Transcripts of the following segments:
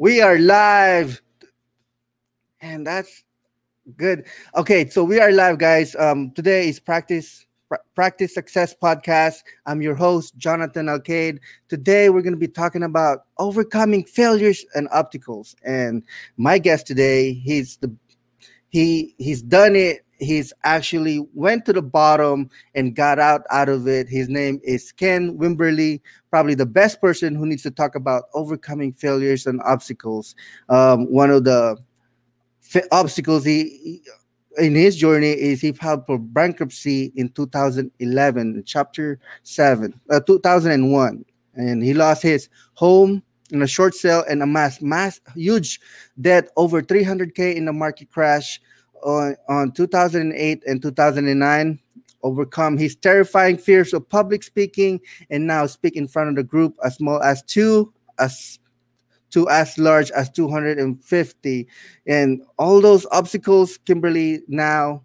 We are live. And that's good. Okay, so we are live, guys. Um, today is practice practice success podcast. I'm your host, Jonathan Alcade. Today we're going to be talking about overcoming failures and obstacles. And my guest today, he's the he he's done it he's actually went to the bottom and got out out of it. His name is ken wimberly probably the best person who needs to talk about overcoming failures and obstacles. Um, one of the obstacles he in his journey is he filed for bankruptcy in 2011 chapter 7 uh, 2001 and he lost his home in a short sale and amassed mass huge debt over 300k in the market crash on, on 2008 and 2009 overcome his terrifying fears of public speaking and now speak in front of the group as small as two as to as large as 250 and all those obstacles kimberly now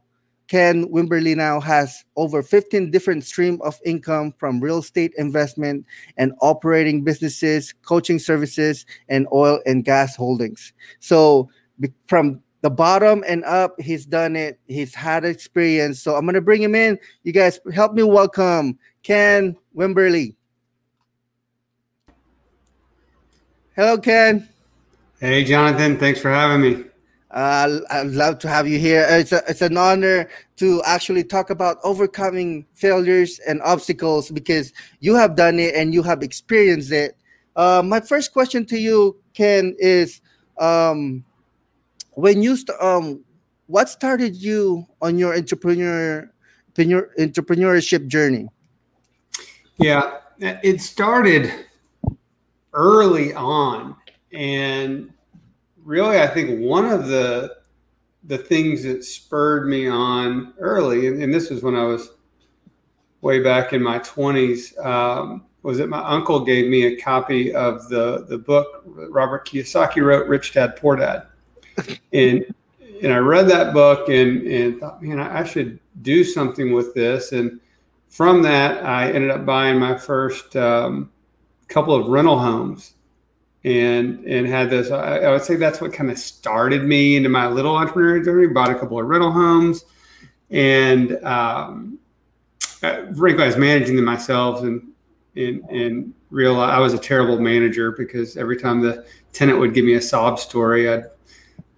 ken wimberly now has over 15 different stream of income from real estate investment and operating businesses coaching services and oil and gas holdings. So from the bottom and up. He's done it. He's had experience. So I'm gonna bring him in. You guys help me welcome Ken Wimberly. Hello, Ken. Hey, Jonathan. Thanks for having me. Uh, I'd love to have you here. It's a, it's an honor to actually talk about overcoming failures and obstacles because you have done it and you have experienced it. Uh, my first question to you, Ken, is um, when you st- um what started you on your entrepreneur entrepreneurship journey? Yeah it started early on and really i think one of the the things that spurred me on early and, and this was when i was way back in my 20s um, was that my uncle gave me a copy of the the book robert kiyosaki wrote rich dad poor dad and and I read that book and and thought, man, I should do something with this. And from that, I ended up buying my first um, couple of rental homes, and and had this. I, I would say that's what kind of started me into my little entrepreneurial journey. Bought a couple of rental homes, and um, uh, frankly, I was managing them myself, and and and realized I was a terrible manager because every time the tenant would give me a sob story, I'd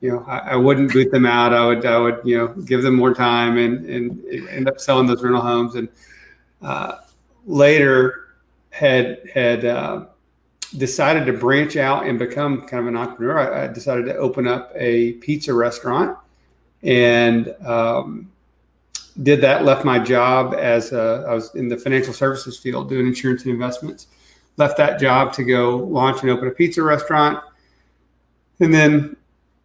you know, I, I, wouldn't boot them out. I would, I would, you know, give them more time and, and end up selling those rental homes. And uh, later had, had uh, decided to branch out and become kind of an entrepreneur. I, I decided to open up a pizza restaurant and um, did that, left my job as a, I was in the financial services field doing insurance and investments, left that job to go launch and open a pizza restaurant. And then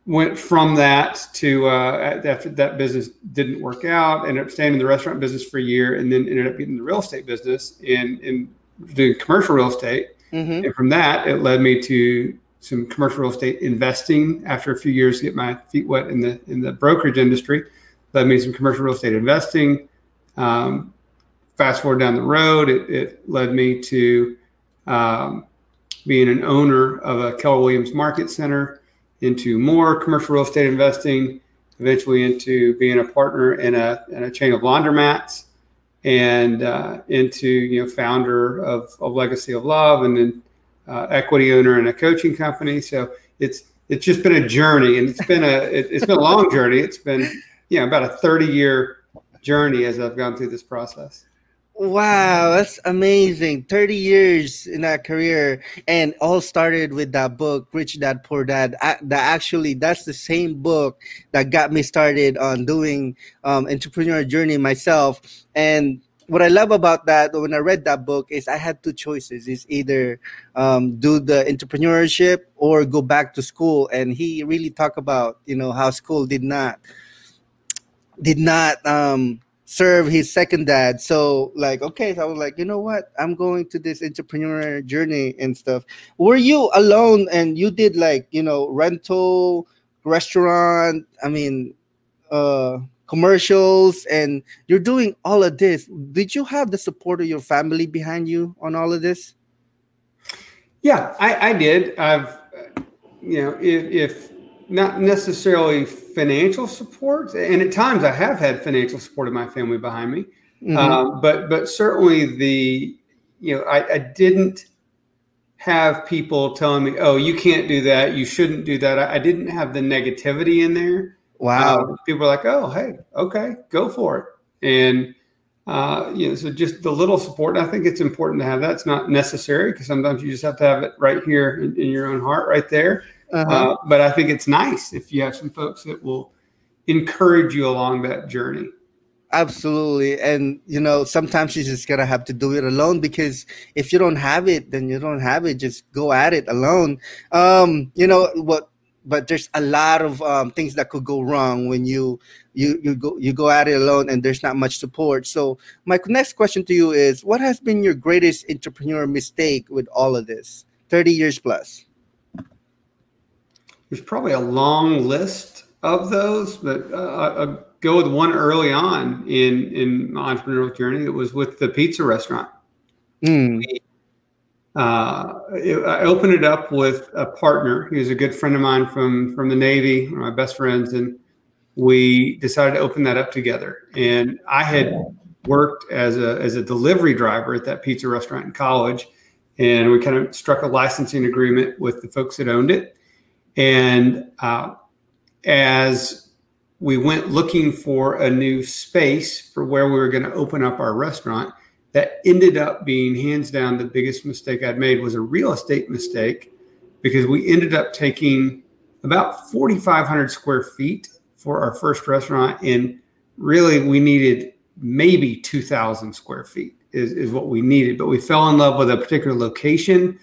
went from that to uh, after that business didn't work out, ended up staying in the restaurant business for a year, and then ended up getting the real estate business and, and doing commercial real estate. Mm-hmm. And from that, it led me to some commercial real estate investing. After a few years, to get my feet wet in the in the brokerage industry, led me to some commercial real estate investing. Um, fast forward down the road, it, it led me to um, being an owner of a Keller Williams Market Center into more commercial real estate investing, eventually into being a partner in a, in a chain of laundromats, and uh, into you know founder of, of Legacy of Love, and then uh, equity owner in a coaching company. So it's it's just been a journey, and it's been a it, has been a long journey. It's been you know about a thirty year journey as I've gone through this process. Wow, that's amazing. 30 years in that career and all started with that book, Rich Dad Poor Dad. I, that actually that's the same book that got me started on doing um, entrepreneur journey myself. And what I love about that when I read that book is I had two choices. Is either um, do the entrepreneurship or go back to school. And he really talked about, you know, how school did not did not um serve his second dad. So like, okay, so I was like, you know what? I'm going to this entrepreneur journey and stuff. Were you alone and you did like, you know, rental, restaurant, I mean, uh commercials and you're doing all of this. Did you have the support of your family behind you on all of this? Yeah, I, I did. I've you know, if, if not necessarily financial support, and at times I have had financial support of my family behind me, mm-hmm. um, but but certainly the you know I, I, didn't have people telling me, oh, you can't do that, you shouldn't do that. I, I didn't have the negativity in there. Wow, uh, people are like, oh, hey, okay, go for it, and uh, you know, so just the little support. I think it's important to have that. It's not necessary because sometimes you just have to have it right here in, in your own heart, right there. Uh-huh. Uh, but I think it's nice if you have some folks that will encourage you along that journey. Absolutely. And, you know, sometimes you're just going to have to do it alone because if you don't have it, then you don't have it. Just go at it alone. Um, you know, what but there's a lot of um, things that could go wrong when you you you go you go at it alone and there's not much support so my next question to you is what has been your greatest entrepreneur mistake with all of this 30 years plus there's probably a long list of those but uh, i'll go with one early on in in my entrepreneurial journey it was with the pizza restaurant mm. uh, I opened it up with a partner. He was a good friend of mine from from the Navy, one of my best friends, and we decided to open that up together. And I had worked as a as a delivery driver at that pizza restaurant in college, and we kind of struck a licensing agreement with the folks that owned it. And uh, as we went looking for a new space for where we were going to open up our restaurant, that ended up being hands down the biggest mistake I'd made was a real estate mistake because we ended up taking about 4,500 square feet for our first restaurant. And really, we needed maybe 2,000 square feet is, is what we needed. But we fell in love with a particular location.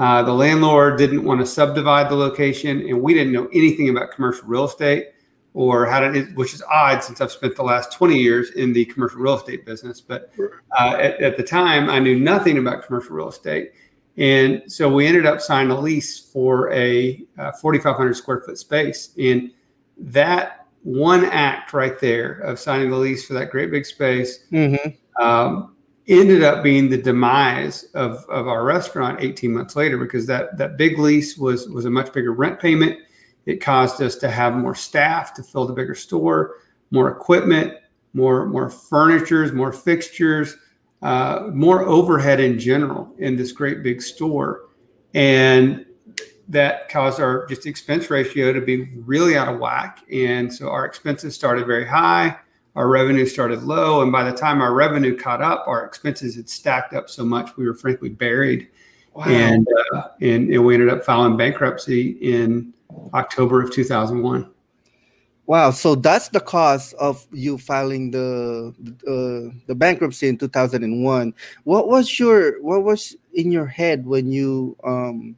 Uh, the landlord didn't want to subdivide the location, and we didn't know anything about commercial real estate or how to, which is odd since I've spent the last 20 years in the commercial real estate business. But uh, at, at, the time, I knew nothing about commercial real estate. And so we ended up signing a lease for a uh, 4,500 square foot space. And that one act right there of signing the lease for that great big space mm-hmm. um, ended up being the demise of, of our restaurant 18 months later because that, that big lease was, was a much bigger rent payment. It caused us to have more staff to fill the bigger store, more equipment, more more furnitures, more fixtures, uh, more overhead in general in this great big store, and that caused our just expense ratio to be really out of whack. And so our expenses started very high, our revenue started low, and by the time our revenue caught up, our expenses had stacked up so much we were frankly buried. Wow. And, uh, and and we ended up filing bankruptcy in October of 2001. Wow, so that's the cause of you filing the uh, the bankruptcy in 2001. What was your what was in your head when you um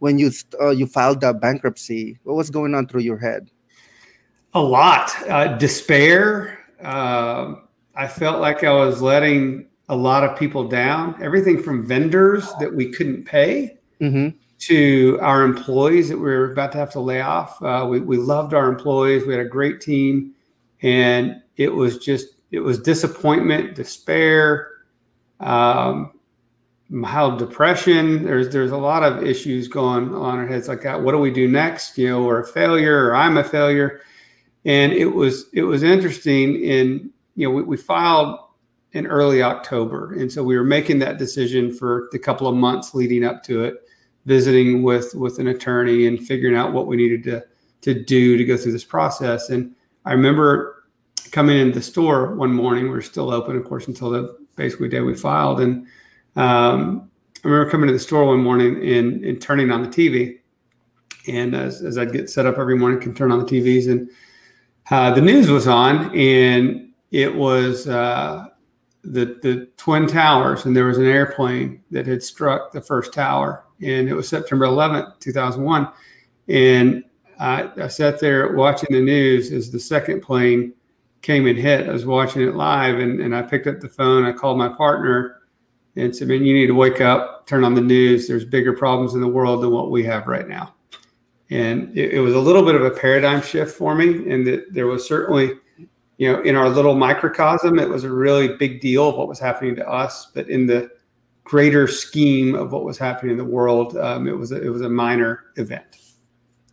when you uh, you filed that bankruptcy? What was going on through your head? A lot, uh, despair. Uh, I felt like I was letting a lot of people down. Everything from vendors that we couldn't pay. Mm-hmm to our employees that we were about to have to lay off. Uh, we, we loved our employees. We had a great team, and it was just it was disappointment, despair, um, mild depression. There's there's a lot of issues going on in our heads like that. What do we do next? You know, we're a failure, or I'm a failure. And it was it was interesting. In you know, we, we filed in early October, and so we were making that decision for the couple of months leading up to it visiting with with an attorney and figuring out what we needed to to do to go through this process. And I remember coming into the store one morning. We were still open, of course, until the basically day we filed. And um, I remember coming to the store one morning and, and turning on the TV. And as, as I'd get set up every morning, can turn on the TVs, and uh, the news was on, and it was uh, the the twin towers, and there was an airplane that had struck the first tower, and it was September 11th, 2001. And I, I, sat there watching the news as the second plane came and hit. I was watching it live, and, and I picked up the phone. I called my partner and said, "Man, you need to wake up, turn on the news. There's bigger problems in the world than what we have right now." And it, it was a little bit of a paradigm shift for me, and that there was certainly, you know, in our little microcosm, it was a really big deal of what was happening to us. But in the greater scheme of what was happening in the world, um, it was a, it was a minor event.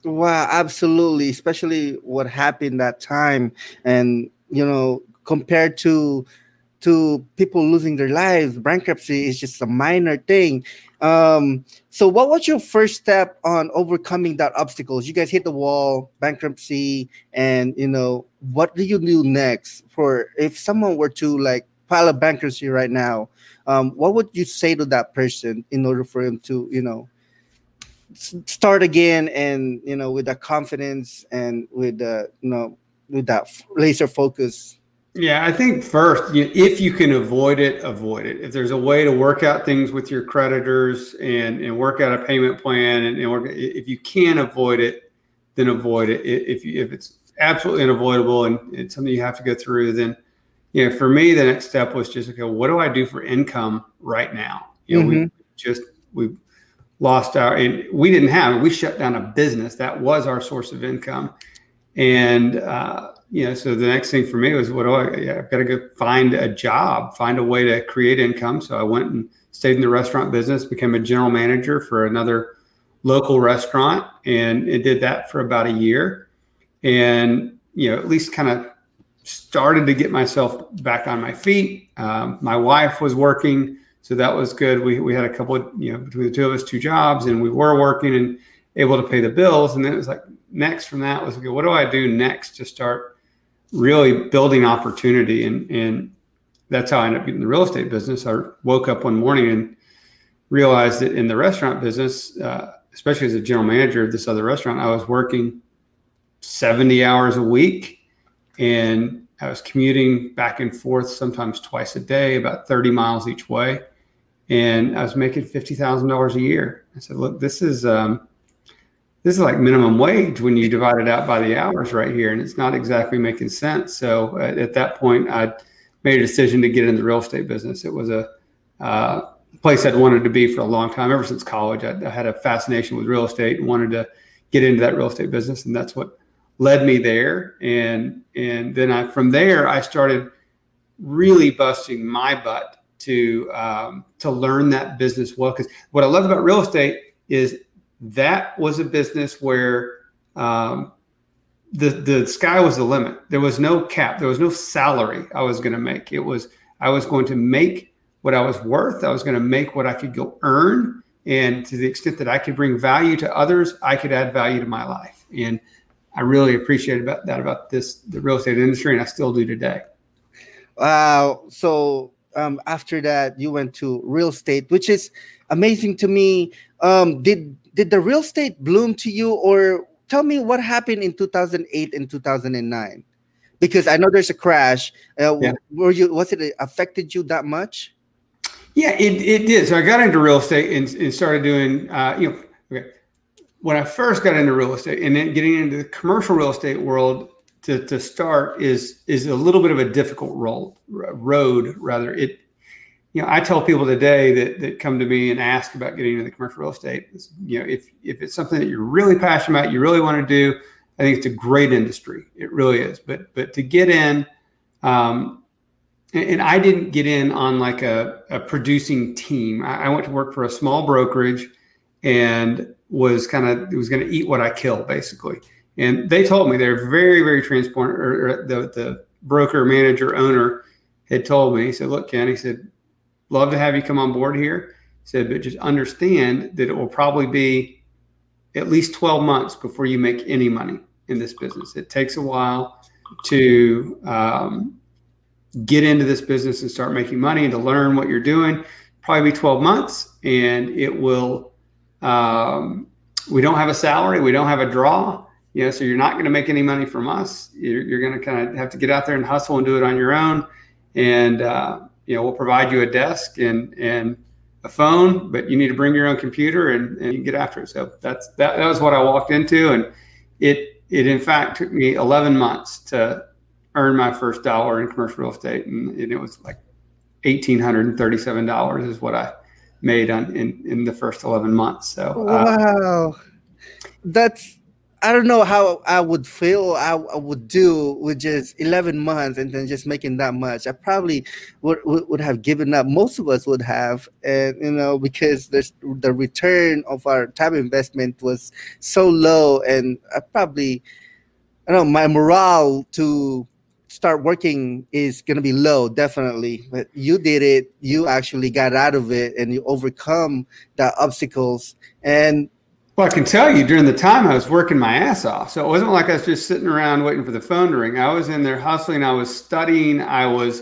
Wow, absolutely. Especially what happened that time, and you know, compared to to people losing their lives, bankruptcy is just a minor thing. Um, so, what was your first step on overcoming that obstacles? You guys hit the wall, bankruptcy, and you know, what do you do next? For if someone were to like file a bankruptcy right now, um, what would you say to that person in order for him to, you know, start again and you know with that confidence and with the you know with that laser focus yeah i think first you, if you can avoid it avoid it. If there's a way to work out things with your creditors and and work out a payment plan and, and work, if you can avoid it then avoid it. If you, if it's absolutely unavoidable and it's something you have to go through then you know for me the next step was just okay what do i do for income right now? You know mm-hmm. we just we lost our and we didn't have we shut down a business. That was our source of income. And uh, you know so the next thing for me was what do i yeah, i've got to go find a job find a way to create income so i went and stayed in the restaurant business became a general manager for another local restaurant and it did that for about a year and you know at least kind of started to get myself back on my feet um, my wife was working so that was good. We, we had a couple of, you know, between the two of us, two jobs, and we were working and able to pay the bills. And then it was like, next from that was, okay, what do I do next to start really building opportunity? And, and that's how I ended up getting the real estate business. I woke up one morning and realized that in the restaurant business, uh, especially as a general manager of this other restaurant, I was working 70 hours a week and I was commuting back and forth sometimes twice a day, about 30 miles each way and I was making fifty thousand dollars a year. I said, "Look, this is um, this is like minimum wage when you divide it out by the hours right here, and it's not exactly making sense." So at, at that point, I made a decision to get in the real estate business. It was a uh, place I'd wanted to be for a long time, ever since college. I, I had a fascination with real estate and wanted to get into that real estate business, and that's what led me there. And and then I from there I started really busting my butt to um, to learn that business well. Because what I love about real estate is that was a business where um, the the sky was the limit. There was no cap. There was no salary I was going to make. It was I was going to make what I was worth. I was going to make what I could go earn, and to the extent that I could bring value to others, I could add value to my life. And I really appreciate about that about this the real estate industry, and I still do today. Wow. So um, after that you went to real estate which is amazing to me um, did did the real estate bloom to you or tell me what happened in 2008 and 2009 because i know there's a crash. Uh, yeah. were you was it affected you that much? Yeah it, it did. So i got into real estate and, and started doing uh, you know okay. when i first got into real estate and then getting into the commercial real estate world to, to start is is a little bit of a difficult role, road rather. It you know i tell people today that that come to me and ask about getting into the commercial real estate you know if if it's something that you're really passionate about you really want to do i think it's a great industry. It really is. But but to get in um, and, and i didn't get in on like a, a producing team. I, I went to work for a small brokerage and was kind of was going to eat what i kill basically. And they told me they're very, very transparent. Or, or the, the broker, manager, owner had told me, he said, Look, Ken, he said, love to have you come on board here. He said, but just understand that it will probably be at least 12 months before you make any money in this business. It takes a while to um, get into this business and start making money and to learn what you're doing. Probably be 12 months, and it will. Um, we don't have a salary, we don't have a draw you know, so you're not going to make any money from us. You're, you're going to kind of have to get out there and hustle and do it on your own. And, uh, you know, we'll provide you a desk and, and a phone, but you need to bring your own computer and, and you get after it. So that's, that, that was what I walked into. And it, it in fact took me 11 months to earn my first dollar in commercial real estate. And, and it was like $1,837 is what I made on in, in the first 11 months. So, uh, wow, that's, I don't know how I would feel I, I, would do with just 11 months and then just making that much. I probably would, would, would have given up. Most of us would have, and you know, because there's the return of our time investment was so low, and I probably, I don't know, my morale to start working is going to be low, definitely. But you did it. You actually got out of it, and you overcome the obstacles and well, I can tell you during the time I was working my ass off. So it wasn't like I was just sitting around waiting for the phone to ring. I was in there hustling. I was studying. I was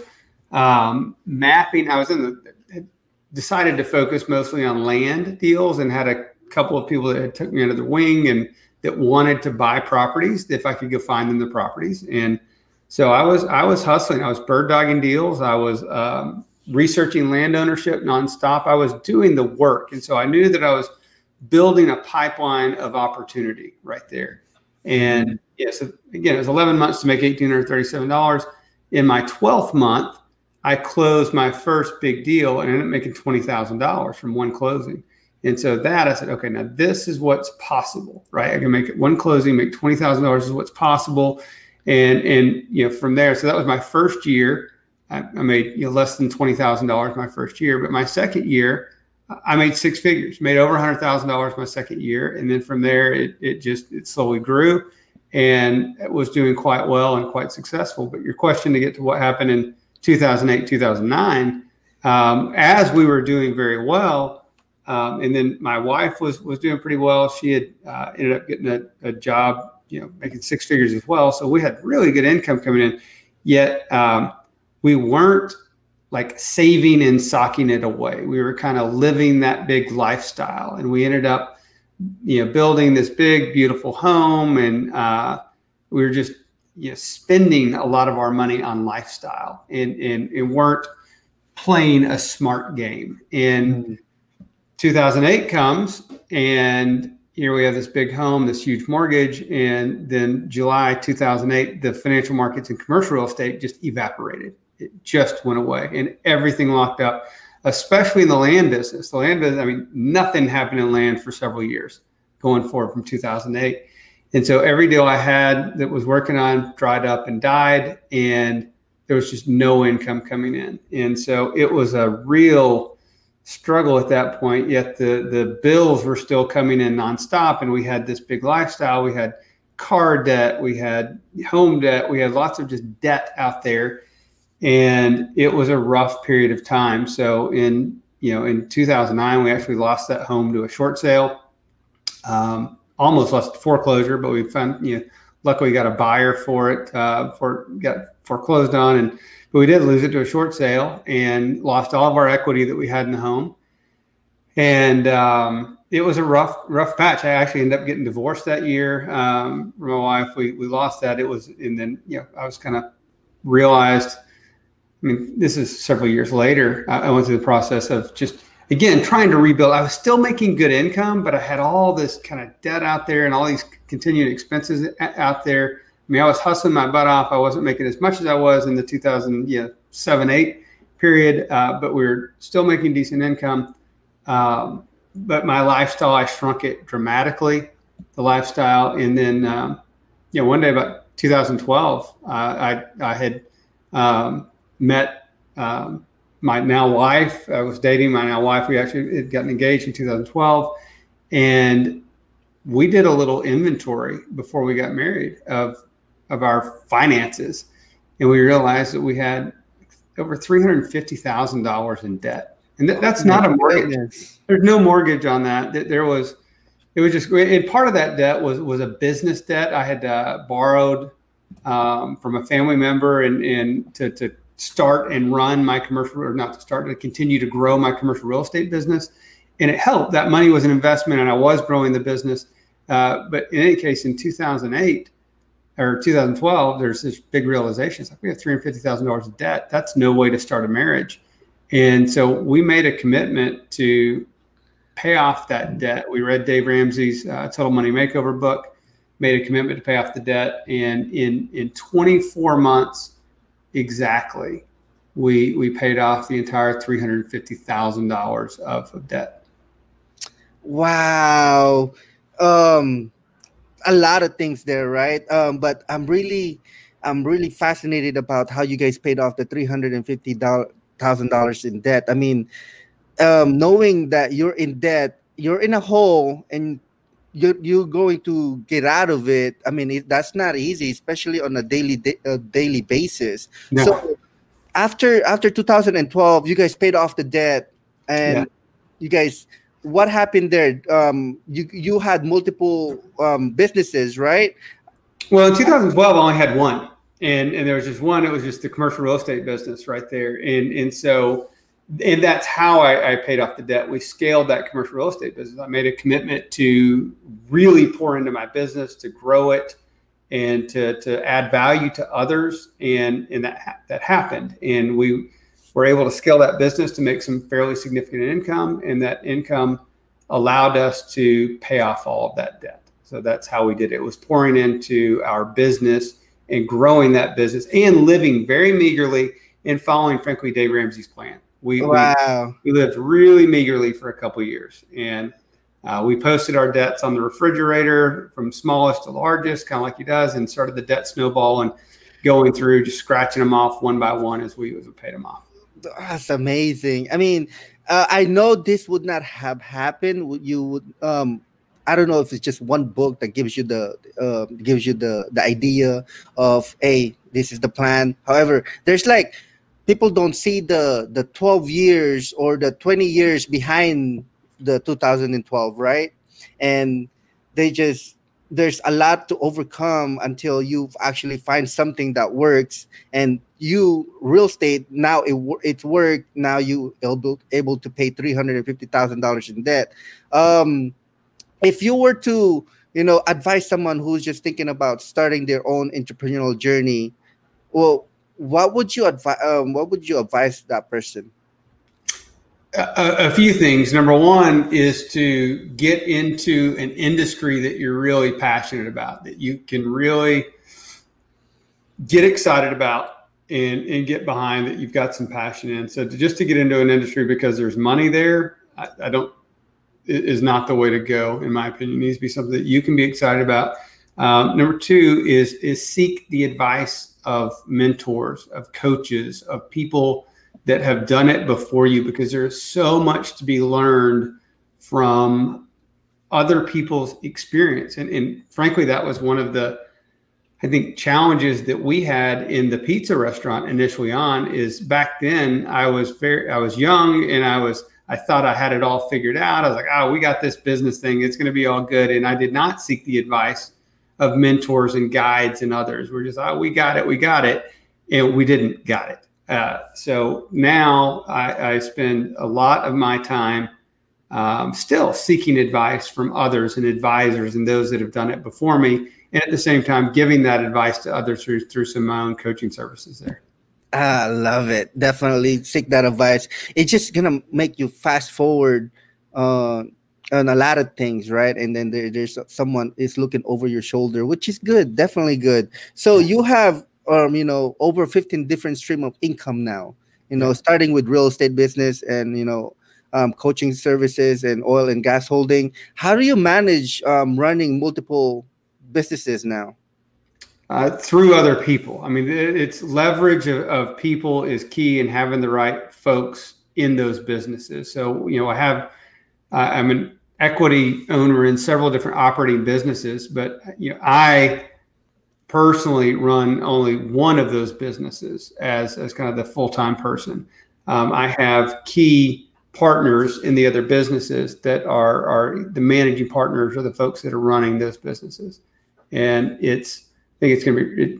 um, mapping. I was in the, decided to focus mostly on land deals and had a couple of people that had took me under the wing and that wanted to buy properties if I could go find them the properties. And so I was, I was hustling. I was bird dogging deals. I was um, researching land ownership nonstop. I was doing the work. And so I knew that I was – building a pipeline of opportunity right there. And yeah, so again, it was 11 months to make $1,837. In my 12th month, I closed my first big deal and ended up making $20,000 from one closing. And so that I said, okay, now this is what's possible, right? I can make it one closing, make $20,000 is what's possible. And, and, you know, from there, so that was my first year. I, I made, you know, less than $20,000 my first year, but my second year, I made six figures, made over a hundred thousand dollars my second year, and then from there it it just it slowly grew, and it was doing quite well and quite successful. But your question to get to what happened in 2008 2009, um, as we were doing very well, um, and then my wife was was doing pretty well. She had uh, ended up getting a, a, job, you know, making six figures as well. So we had really good income coming in. Yet um, we weren't like saving and socking it away. We were kind of living that big lifestyle, and we ended up, you know, building this big, beautiful home, and uh, we were just, you know, spending a lot of our money on lifestyle, and and, and weren't playing a smart game. And mm-hmm. 2008 comes, and here we have this big home, this huge mortgage, and then July 2008, the financial markets and commercial real estate just evaporated it just went away and everything locked up, especially in the land business. The land business, I mean, nothing happened in land for several years going forward from 2008. And so every deal I had that was working on dried up and died, and there was just no income coming in. And so it was a real struggle at that point. Yet the the bills were still coming in nonstop, and we had this big lifestyle. We had car debt, we had home debt, we had lots of just debt out there and it was a rough period of time. So in you know in 2009, we actually lost that home to a short sale. Um, almost lost foreclosure, but we found you know luckily got a buyer for it uh, for got foreclosed on, and but we did lose it to a short sale and lost all of our equity that we had in the home. And um, it was a rough, rough patch. I actually ended up getting divorced that year um, from my wife. We we lost that. It was, and then you know I was kind of realized I mean, this is several years later. I went through the process of just again trying to rebuild. I was still making good income, but I had all this kind of debt out there and all these continued expenses out there. I mean, I was hustling my butt off. I wasn't making as much as I was in the 2007 8 period, uh, but we were still making decent income. Um, but my lifestyle, I shrunk it dramatically, the lifestyle. And then, um, you know, one day about 2012, uh, I, I had um, met um, my now wife. I was dating my now wife. We actually had gotten engaged in 2012, and we did a little inventory before we got married of of our finances, and we realized that we had over three hundred fifty thousand dollars in debt, and th- that's not a mortgage. There's no mortgage on that. There was, it was just, and part of that debt was was a business debt. I had uh, borrowed um, from a family member and and to to start and run my commercial or not to start to continue to grow my commercial real estate business. And it helped. That money was an investment and i was growing the business. Uh, but in any case in 2008 or 2012 there's this big realization. It's like we have $350000 of debt. That's no way to start a marriage. And so we made a commitment to pay off that debt. We read dave ramsey's uh, total money makeover book made a commitment to pay off the debt. And in in 24 months exactly, we we paid off the entire three hundred fifty thousand dollars of, debt. Wow. Um, a lot of things there, right? Um, but I'm really, I'm really fascinated about how you guys paid off the three hundred and fifty thousand dollars in debt. I mean, um, knowing that you're in debt, you're in a hole, and you're you're going to get out of it. I mean, it, that's not easy, especially on a daily uh, daily basis. No. So after after 2012, you guys paid off the debt, and yeah. you guys, what happened there? Um, you you had multiple um, businesses, right? Well, in 2012, I only had one, and and there was just one. It was just the commercial real estate business right there, and and so and that's how I, I, paid off the debt. We scaled that commercial real estate business. I made a commitment to really pour into my business, to grow it, and to to add value to others. And and that that happened. And we were able to scale that business to make some fairly significant income, and that income allowed us to pay off all of that debt. So that's how we did it. It was pouring into our business and growing that business and living very meagerly and following, frankly, Dave Ramsey's plan. We, wow. we, we lived really meagerly for a couple years, and uh, we posted our debts on the refrigerator from smallest to largest, kind of like he does, and started the debt snowball and going through just scratching them off one by one as we, as we paid them off. That's amazing. I mean, uh, I know this would not have happened. You would, um, I don't know if it's just one book that gives you the uh, gives you the the idea of, hey, this is the plan. However, there's like people don't see the the 12 years or the 20 years behind the 2012 right? And they just there's a lot to overcome until you actually find something that works. And you real estate now it it's worked now you able able to pay $350,000 in debt. Um if you were to you know advise someone who's just thinking about starting their own entrepreneurial journey well what would you advise? Um, what would you advise that person? A, a, few things. Number one is to get into an industry that you're really passionate about, that you can really get excited about and, and get behind, that you've got some passion in. So to, just to get into an industry because there's money there, I, I don't is not the way to go, in my opinion. It needs to be something that you can be excited about. Um, number two is is seek the advice of mentors, of coaches, of people that have done it before you because there's so much to be learned from other people's experience. And, and frankly, that was one of the, I think, challenges that we had in the pizza restaurant initially on is back then I was very, I was young and I was, I thought I had it all figured out. I was like, oh, we got this business thing. It's going to be all good. And I did not seek the advice of mentors and guides and others. We're just, oh, we got it, we got it, and we didn't got it. Uh, so now I, I, spend a lot of my time um, still seeking advice from others and advisors and those that have done it before me, and at the same time giving that advice to others through through some of my own coaching services there. I love it. Definitely seek that advice. It's just gonna make you fast forward uh, on a lot of things, right? And then there, there's someone is looking over your shoulder, which is good, definitely good. So you have, um, you know, over 15 different stream of income now. You know, starting with real estate business and you know, um, coaching services and oil and gas holding. How do you manage um, running multiple businesses now? Uh, through other people. I mean, it's leverage of, of people is key and having the right folks in those businesses. So, you know, I have, uh, I'm an equity owner in several different operating businesses, but you know, I personally run only one of those businesses as, as kind of the full-time person. Um, I have key partners in the other businesses that are, are the managing partners or the folks that are running those businesses. And it's, I think it's going to be, it,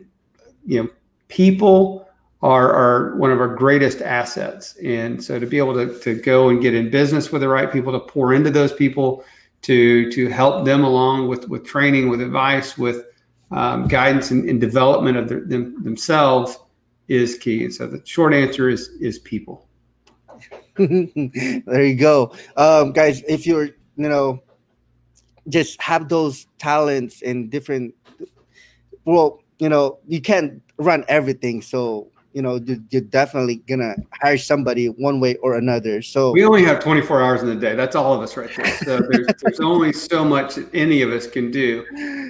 you know, people are, are one of our greatest assets. And so to be able to, to go and get in business with the right people, to pour into those people, to, to help them along with, with training, with advice, with um, guidance and, and, development of them, themselves is key. And so the short answer is, is people. there you go. Um, guys, if you're, you know, just have those talents and different, well, you know, you can't run everything. So you know you're definitely gonna hire somebody one way or another. So we only have 24 hours in the day. That's all of us right there. So there's, there's only so much that any of us can do.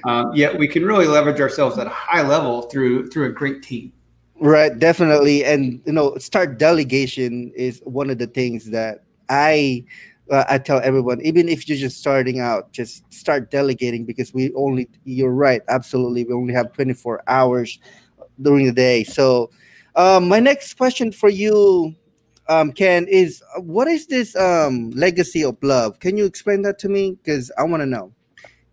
Um, yet we can really leverage ourselves at a high level through through a great team. Right definitely. And you know start delegation is one of the things that i uh, I tell everyone, even if you're just starting out, just start delegating because we only, you're right, absolutely. We only have 24 hours during the day. So, um, my next question for you, um, Ken, is uh, what is this um, legacy of love? Can you explain that to me? Because I want to know.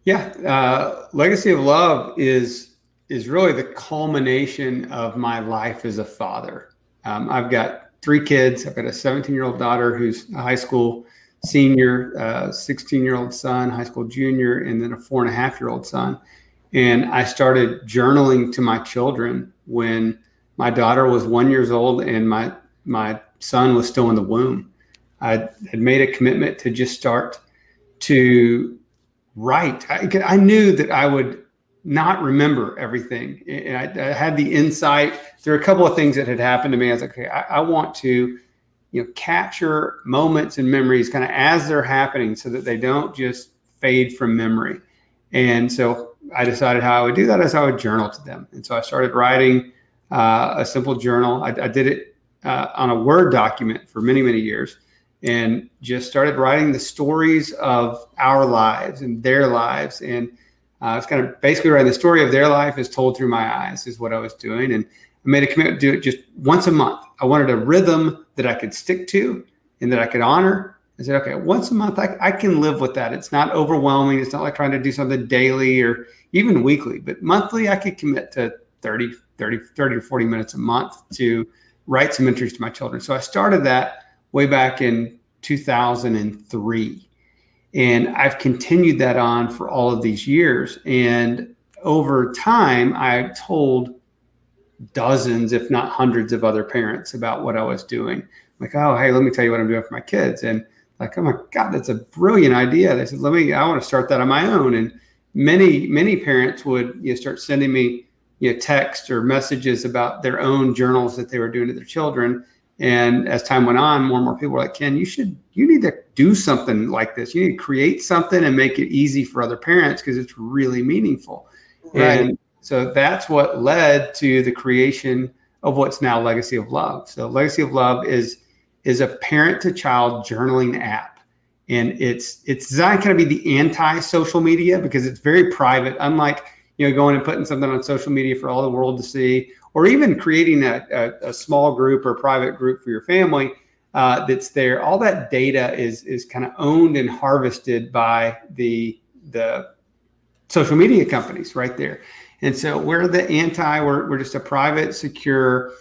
Yeah, uh, legacy of love is is really the culmination of my life as a father. Um, I've got three kids. I've got a 17 year old daughter who's a high school senior, 16 uh, year old son, high school junior, and then a four and a half year old son. And I started journaling to my children when my daughter was one years old and my my son was still in the womb. I had made a commitment to just start to write. I, I knew that I would not remember everything. And I, I, had the insight. There were a couple of things that had happened to me. I was like, okay, I, I want to, you know, capture moments and memories kind of as they're happening so that they don't just fade from memory. And so I decided how I would do that is I would journal to them. And so I started writing uh, a simple journal. I, I did it uh, on a Word document for many, many years and just started writing the stories of our lives and their lives. And uh, it's kind of basically writing the story of their life is told through my eyes, is what I was doing. And I made a commitment to do it just once a month. I wanted a rhythm that I could stick to and that I could honor. I said, okay, once a month, I, I can live with that. It's not overwhelming. It's not like trying to do something daily or even weekly, but monthly, I could commit to 30, 30, 30 or 40 minutes a month to write some entries to my children. So I started that way back in 2003. And I've continued that on for all of these years. And over time, I told dozens, if not hundreds, of other parents about what I was doing. Like, oh, hey, let me tell you what I'm doing for my kids. And like, oh my God, that's a brilliant idea. They said, let me, I want to start that on my own. And many, many parents would you know, start sending me you know, text or messages about their own journals that they were doing to their children. And as time went on, more and more people were like, Ken, you should, you need to do something like this. You need to create something and make it easy for other parents because it's really meaningful. Right. And so that's what led to the creation of what's now Legacy of Love. So Legacy of Love is is a parent to child journaling app. And it's it's designed kind of be the anti-social media because it's very private, unlike you know, going and putting something on social media for all the world to see, or even creating a, a, a small group or private group for your family uh, that's there. All that data is is kind of owned and harvested by the the social media companies right there. And so we're the anti, we're, we're just a private, secure,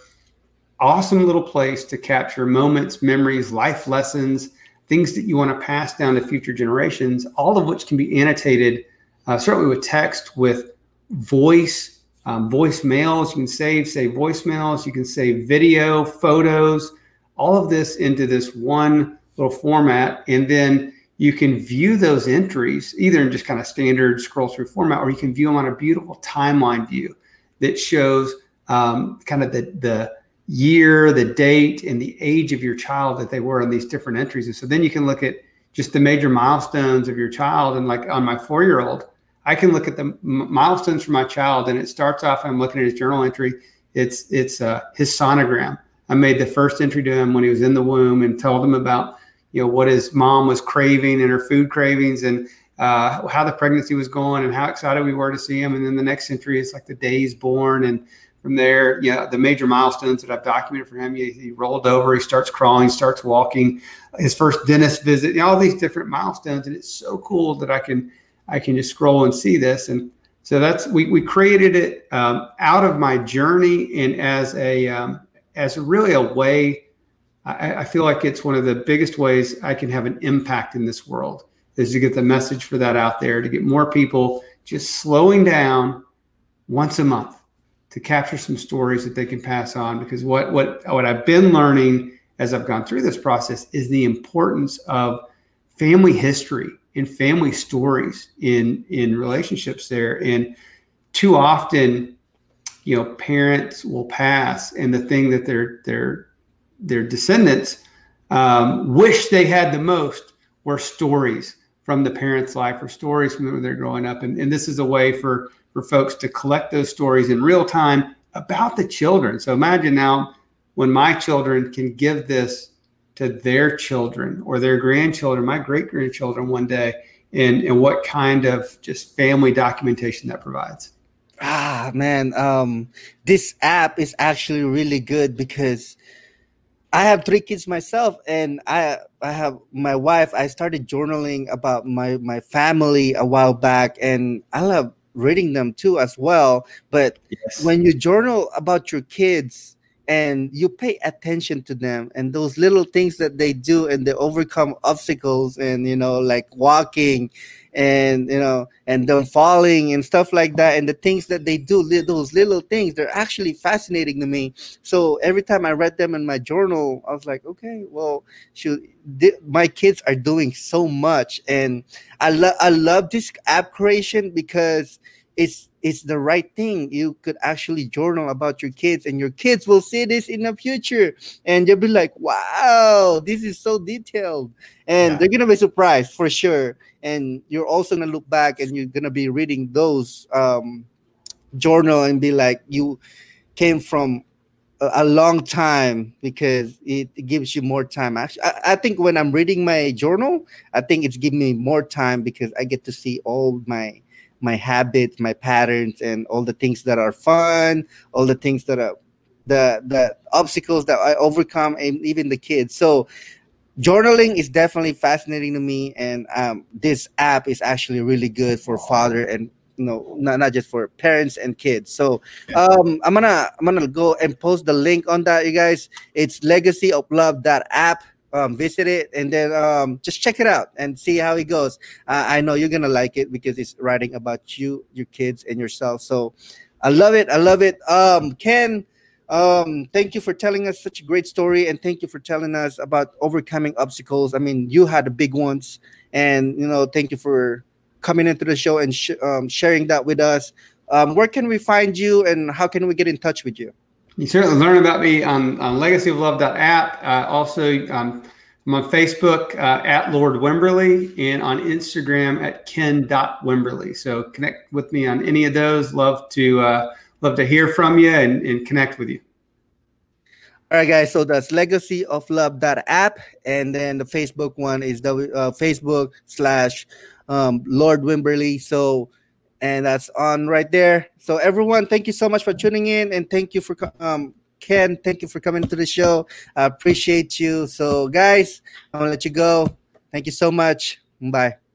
awesome little place to capture moments, memories, life lessons, things that you want to pass down to future generations, all of which can be annotated, uh, certainly with text, with voice, um, voicemails. You can save, save voicemails. You can save video, photos, all of this into this one little format. And then you can view those entries either in just kind of standard scroll through format, or you can view them on a beautiful timeline view that shows um, kind of the, the year, the date, and the age of your child that they were in these different entries. And so then you can look at just the major milestones of your child. And like on my four year old, I can look at the milestones for my child, and it starts off. I'm looking at his journal entry. It's it's uh, his sonogram. I made the first entry to him when he was in the womb, and told him about you know what his mom was craving and her food cravings, and uh, how the pregnancy was going, and how excited we were to see him. And then the next entry is like the day he's born, and from there, you know, the major milestones that I've documented for him. He, he rolled over, he starts crawling, starts walking, his first dentist visit, you know, all these different milestones, and it's so cool that I can I can just scroll and see this. And so that's we, we created it um, out of my journey and as a um, as really a way. I, I, feel like it's one of the biggest ways I can have an impact in this world is to get the message for that out there to get more people just slowing down once a month to capture some stories that they can pass on. Because what what what I've been learning as I've gone through this process is the importance of family history and family stories in in relationships there and too often you know parents will pass and the thing that their their their descendants um, wish they had the most were stories from the parents' life or stories from when they're growing up. And, and this is a way for for folks to collect those stories in real time about the children. So imagine now when my children can give this to their children or their grandchildren, my great grandchildren one day, and, and what kind of just family documentation that provides. Ah, man, um, this app is actually really good because I have three kids myself, and I I have my wife. I started journaling about my my family a while back, and I love reading them too as well. But yes. when you journal about your kids, and you pay attention to them and those little things that they do and they overcome obstacles and you know like walking and you know and them falling and stuff like that. And the things that they do those little things they're actually fascinating to me. So every time i read them in my journal i was like okay well should my kids are doing so much. And i love i love this app creation because it's it's the right thing. You could actually journal about your kids, and your kids will see this in the future, and they'll be like, "Wow, this is so detailed," and yeah. they're gonna be surprised for sure. And you're also gonna look back, and you're gonna be reading those um, journal and be like, "You came from a, long time because it gives you more time. Actually, I, I, think when I'm reading my journal, I think it's giving me more time because I get to see all my my habits, my patterns, and all the things that are fun, all the things that are the the obstacles that I overcome, and even the kids. So journaling is definitely fascinating to me, and um, this app is actually really good for father and you know not, not just for parents and kids. So um i'm gonna i'm gonna go and post the link on that you guys. It's legacy of love that app um, visit it and then um, just check it out and see how it goes. Uh, I know you're gonna like it because it's writing about you, your kids, and yourself. So I love it. I love it. Um, Ken, um, thank you for telling us such a great story, and thank you for telling us about overcoming obstacles. I mean, you had the big ones, and you know, thank you for coming into the show and sh- um, sharing that with us. Um, where can we find you, and how can we get in touch with you? You certainly learn about me on, on legacyoflove.app. Uh, also, um, I'm on Facebook uh, at Lord Wimberly and on Instagram at ken.wimberly. So connect with me on any of those. Love to uh, love to hear from you and, and connect with you. All right, guys. So that's legacy of love app, and then the Facebook one is the uh, Facebook slash um, Lord Wimberly. So and that's on right there. So everyone, thank you so much for tuning in, and thank you for um, Ken. Thank you for coming to the show. I appreciate you. So guys, I'm gonna let you go. Thank you so much. Bye.